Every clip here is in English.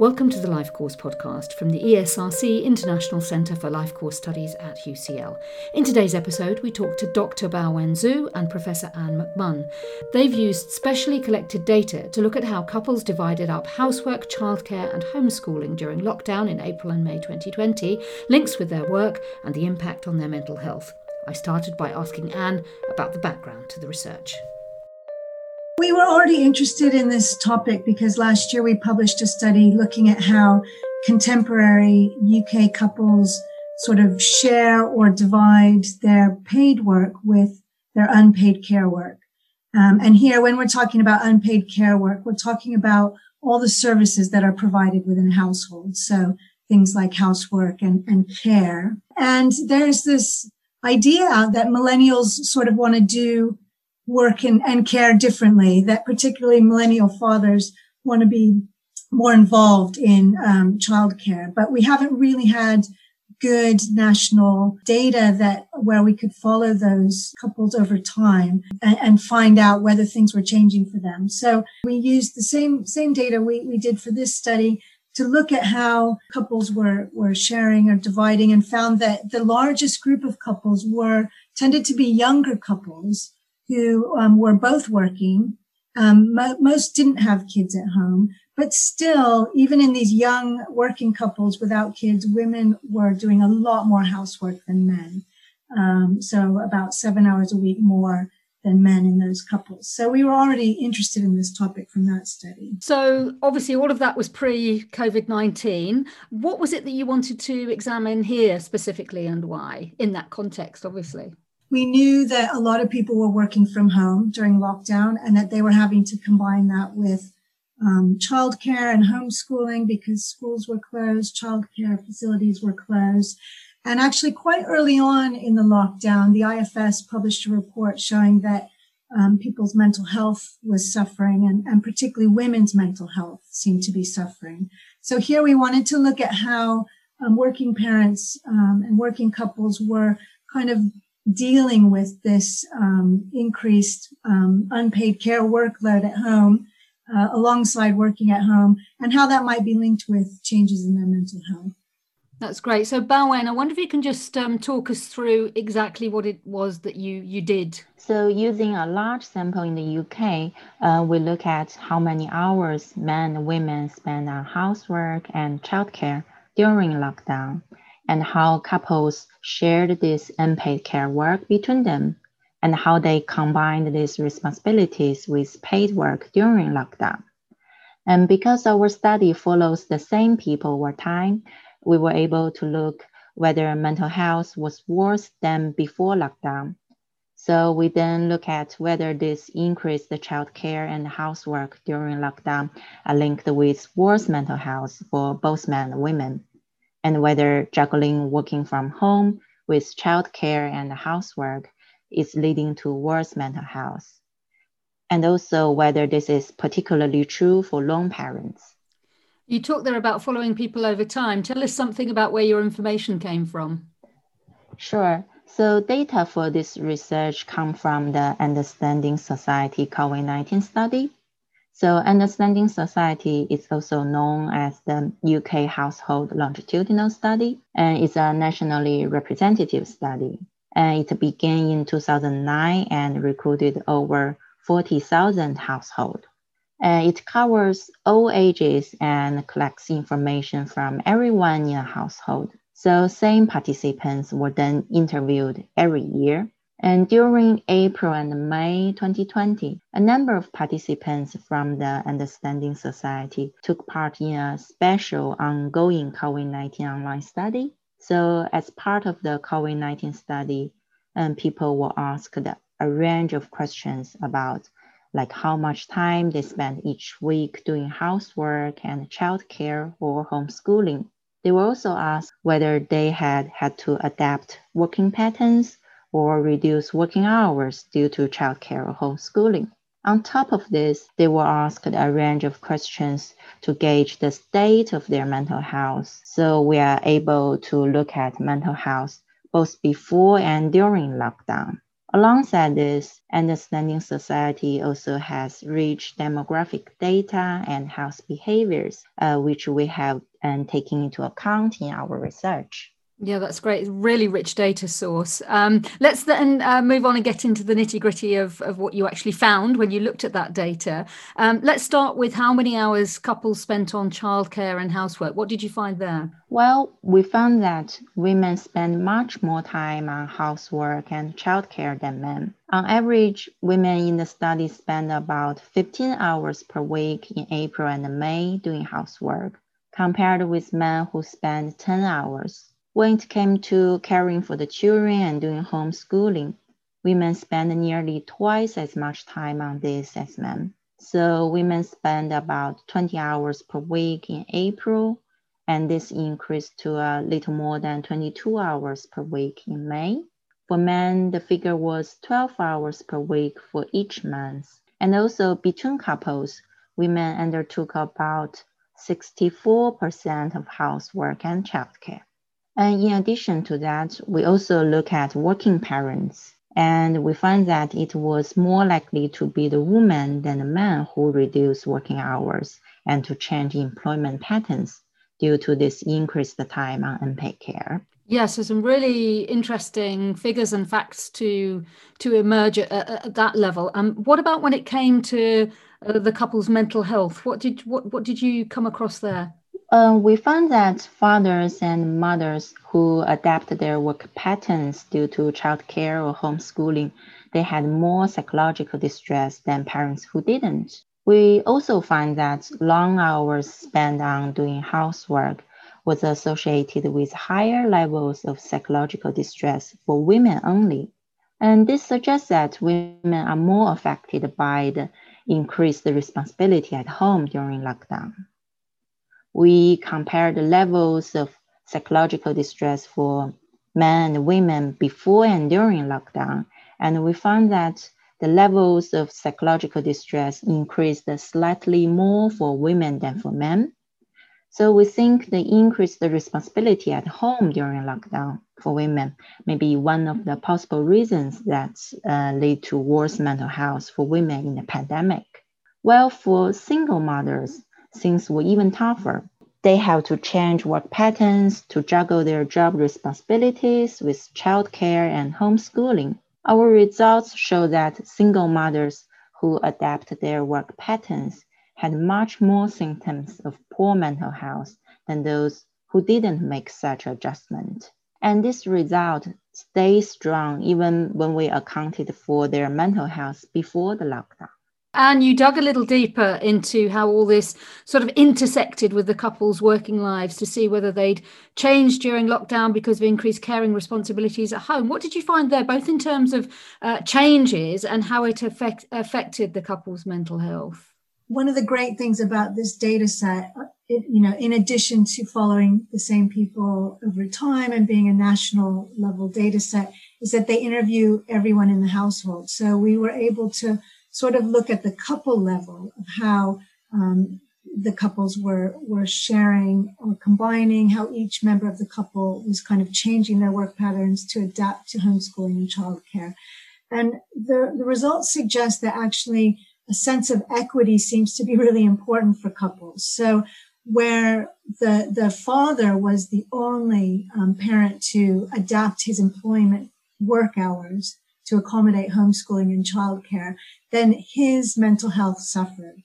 Welcome to the Life Course podcast from the ESRC International Centre for Life Course Studies at UCL. In today's episode, we talk to Dr. Bao-Wen Xue and Professor Anne McMunn. They've used specially collected data to look at how couples divided up housework, childcare, and homeschooling during lockdown in April and May 2020, links with their work, and the impact on their mental health. I started by asking Anne about the background to the research. We were already interested in this topic because last year we published a study looking at how contemporary UK couples sort of share or divide their paid work with their unpaid care work. Um, and here, when we're talking about unpaid care work, we're talking about all the services that are provided within a household. So things like housework and, and care. And there's this idea that millennials sort of want to do work and, and care differently, that particularly millennial fathers want to be more involved in um, childcare. But we haven't really had good national data that where we could follow those couples over time and, and, find out whether things were changing for them. So we used the same same data we, we did for this study to look at how couples were were sharing or dividing and found that the largest group of couples were tended to be younger couples who um, were both working. Um, mo- most didn't have kids at home, but still, even in these young working couples without kids, women were doing a lot more housework than men. Um, so about seven hours a week more than men in those couples. So we were already interested in this topic from that study. So obviously all of that was pre COVID-19. What was it that you wanted to examine here specifically and why in that context obviously? We knew that a lot of people were working from home during lockdown and that they were having to combine that with um, childcare and homeschooling because schools were closed, childcare facilities were closed. And actually, quite early on in the lockdown, the IFS published a report showing that um, people's mental health was suffering, and, and particularly women's mental health seemed to be suffering. So here we wanted to look at how um, working parents um, and working couples were kind of dealing with this um, increased um, unpaid care workload at home uh, alongside working at home and how that might be linked with changes in their mental health. That's great. So, Bao-Wen, I wonder if you can just um, talk us through exactly what it was that you, you did. So, using a large sample in the UK, uh, we look at how many hours men and women spend on housework and childcare during lockdown and how couples shared this unpaid care work between them and how they combined these responsibilities with paid work during lockdown. And because our study follows the same people over time, we were able to look whether mental health was worse than before lockdown. So we then look at whether this increased childcare and housework during lockdown are linked with worse mental health for both men and women and whether juggling working from home with childcare and housework is leading to worse mental health, and also whether this is particularly true for lone parents. You talked there about following people over time. Tell us something about where your information came from. Sure. So data for this research come from the Understanding Society COVID-19 study so Understanding Society is also known as the UK Household Longitudinal Study, and it's a nationally representative study. And it began in 2009 and recruited over 40,000 households. And it covers all ages and collects information from everyone in a household. So same participants were then interviewed every year and during April and May 2020, a number of participants from the Understanding Society took part in a special ongoing COVID 19 online study. So, as part of the COVID 19 study, um, people were asked a range of questions about like how much time they spend each week doing housework and childcare or homeschooling. They were also asked whether they had had to adapt working patterns or reduce working hours due to childcare or homeschooling. On top of this, they were asked a range of questions to gauge the state of their mental health. So we are able to look at mental health both before and during lockdown. Alongside this, Understanding Society also has rich demographic data and house behaviors, uh, which we have and taken into account in our research. Yeah, that's great. It's Really rich data source. Um, let's then uh, move on and get into the nitty gritty of, of what you actually found when you looked at that data. Um, let's start with how many hours couples spent on childcare and housework. What did you find there? Well, we found that women spend much more time on housework and childcare than men. On average, women in the study spend about 15 hours per week in April and May doing housework, compared with men who spend 10 hours. When it came to caring for the children and doing homeschooling, women spend nearly twice as much time on this as men. So women spend about 20 hours per week in April, and this increased to a little more than 22 hours per week in May. For men, the figure was 12 hours per week for each month. And also between couples, women undertook about 64% of housework and childcare. And in addition to that, we also look at working parents. And we find that it was more likely to be the woman than the man who reduced working hours and to change employment patterns due to this increased time on unpaid care. Yes, so some really interesting figures and facts to to emerge at, at that level. Um, what about when it came to uh, the couple's mental health? What did what what did you come across there? Uh, we found that fathers and mothers who adapt their work patterns due to childcare or homeschooling, they had more psychological distress than parents who didn't. We also find that long hours spent on doing housework was associated with higher levels of psychological distress for women only. And this suggests that women are more affected by the increased responsibility at home during lockdown we compared the levels of psychological distress for men and women before and during lockdown. And we found that the levels of psychological distress increased slightly more for women than for men. So we think the increased responsibility at home during lockdown for women may be one of the possible reasons that uh, lead to worse mental health for women in the pandemic. Well, for single mothers, things were even tougher. They have to change work patterns to juggle their job responsibilities with childcare and homeschooling. Our results show that single mothers who adapt their work patterns had much more symptoms of poor mental health than those who didn't make such adjustment. And this result stays strong even when we accounted for their mental health before the lockdown. And you dug a little deeper into how all this sort of intersected with the couple's working lives to see whether they'd changed during lockdown because of increased caring responsibilities at home. What did you find there, both in terms of uh, changes and how it affect, affected the couple's mental health? One of the great things about this data set, it, you know, in addition to following the same people over time and being a national level data set, is that they interview everyone in the household. So we were able to sort of look at the couple level of how um, the couples were were sharing or combining how each member of the couple was kind of changing their work patterns to adapt to homeschooling and childcare. And the, the results suggest that actually a sense of equity seems to be really important for couples. So where the the father was the only um, parent to adapt his employment work hours to accommodate homeschooling and childcare, then his mental health suffered.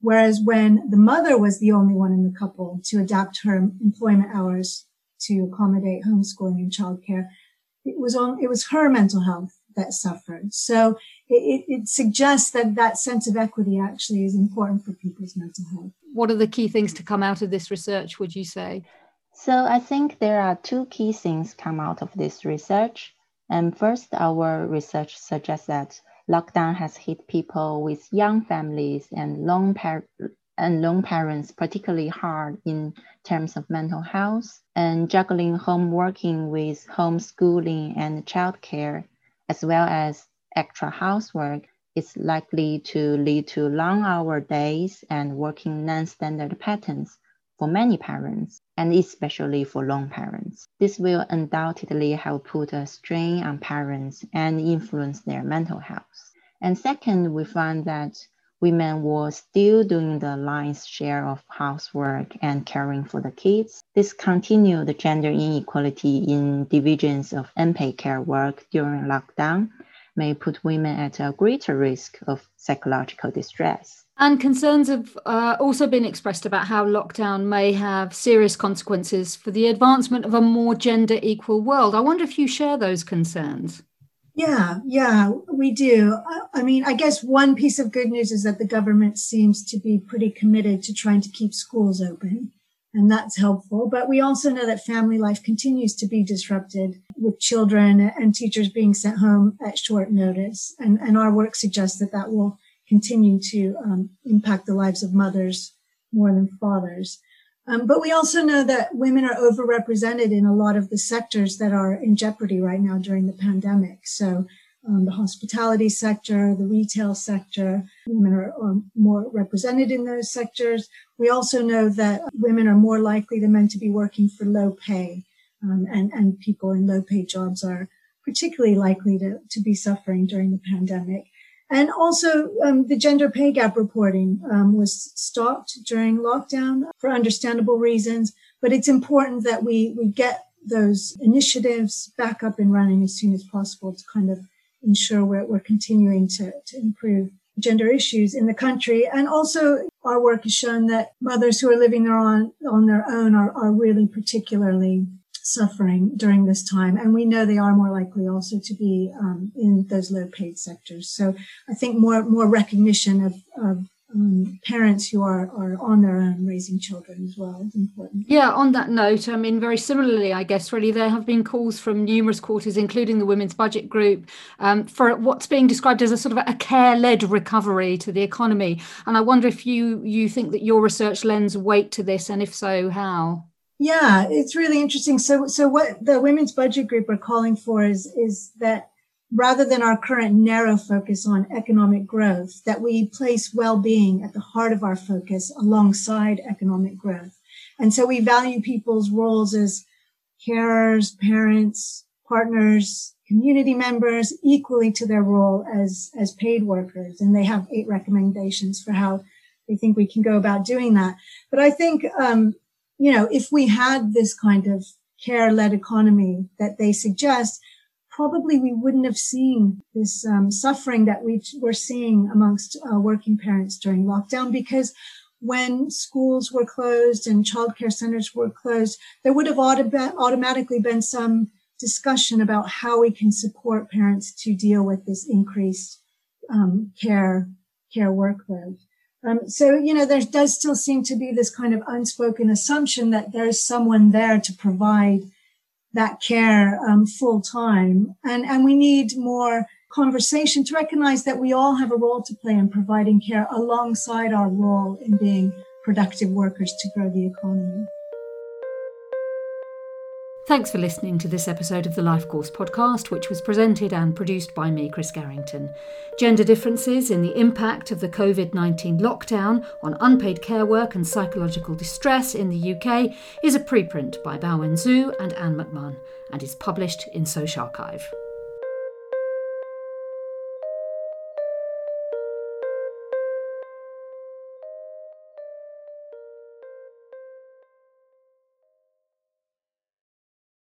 Whereas when the mother was the only one in the couple to adapt her employment hours to accommodate homeschooling and childcare, it was on, it was her mental health that suffered. So it, it, suggests that that sense of equity actually is important for people's mental health. What are the key things to come out of this research, would you say? So I think there are two key things come out of this research. And first, our research suggests that lockdown has hit people with young families and lone, par- and lone parents particularly hard in terms of mental health and juggling home working with homeschooling and childcare, as well as extra housework is likely to lead to long hour days and working non-standard patterns for many parents, and especially for lone parents. This will undoubtedly have put a strain on parents and influence their mental health. And second, we find that women were still doing the lion's share of housework and caring for the kids. This continued the gender inequality in divisions of unpaid care work during lockdown may put women at a greater risk of psychological distress. And concerns have uh, also been expressed about how lockdown may have serious consequences for the advancement of a more gender equal world. I wonder if you share those concerns. Yeah, yeah, we do. I mean, I guess one piece of good news is that the government seems to be pretty committed to trying to keep schools open, and that's helpful. But we also know that family life continues to be disrupted with children and teachers being sent home at short notice. And, and our work suggests that that will continue to um, impact the lives of mothers more than fathers. Um, but we also know that women are overrepresented in a lot of the sectors that are in jeopardy right now during the pandemic. So um, the hospitality sector, the retail sector, women are, are, more represented in those sectors. We also know that women are more likely than men to be working for low pay, um, and, and people in low paid jobs are particularly likely to, to be suffering during the pandemic. And also, um, the gender pay gap reporting um, was stopped during lockdown for understandable reasons. But it's important that we, we get those initiatives back up and running as soon as possible to kind of ensure we're, we're continuing to, to improve gender issues in the country. And also, our work has shown that mothers who are living there on, on their own are, are really particularly suffering during this time. And we know they are more likely also to be um, in those low paid sectors. So I think more, more recognition of, of um, parents who are, are on their own raising children as well is important. Yeah, on that note, I mean, very similarly, I guess, really, there have been calls from numerous quarters, including the Women's Budget Group, um, for what's being described as a sort of a care led recovery to the economy. And I wonder if you, you think that your research lends weight to this, and if so, how? Yeah, it's really interesting. So, so what the Women's Budget Group are calling for is, is that rather than our current narrow focus on economic growth, that we place well-being at the heart of our focus alongside economic growth. And so we value people's roles as carers, parents, partners, community members equally to their role as, as paid workers. And they have eight recommendations for how they think we can go about doing that. But I think, um, you know, if we had this kind of care led economy that they suggest, probably we wouldn't have seen this um, suffering that we were seeing amongst uh, working parents during lockdown because when schools were closed and childcare centers were closed, there would have auto- automatically been some discussion about how we can support parents to deal with this increased um, care care workload. Um, so, you know, there does still seem to be this kind of unspoken assumption that there's someone there to provide that care um, full time. And, and we need more conversation to recognize that we all have a role to play in providing care alongside our role in being productive workers to grow the economy. Thanks for listening to this episode of the Life Course podcast, which was presented and produced by me, Chris Garrington. Gender differences in the impact of the COVID 19 lockdown on unpaid care work and psychological distress in the UK is a preprint by Baowen Xue and Anne McMunn and is published in SocArXiv.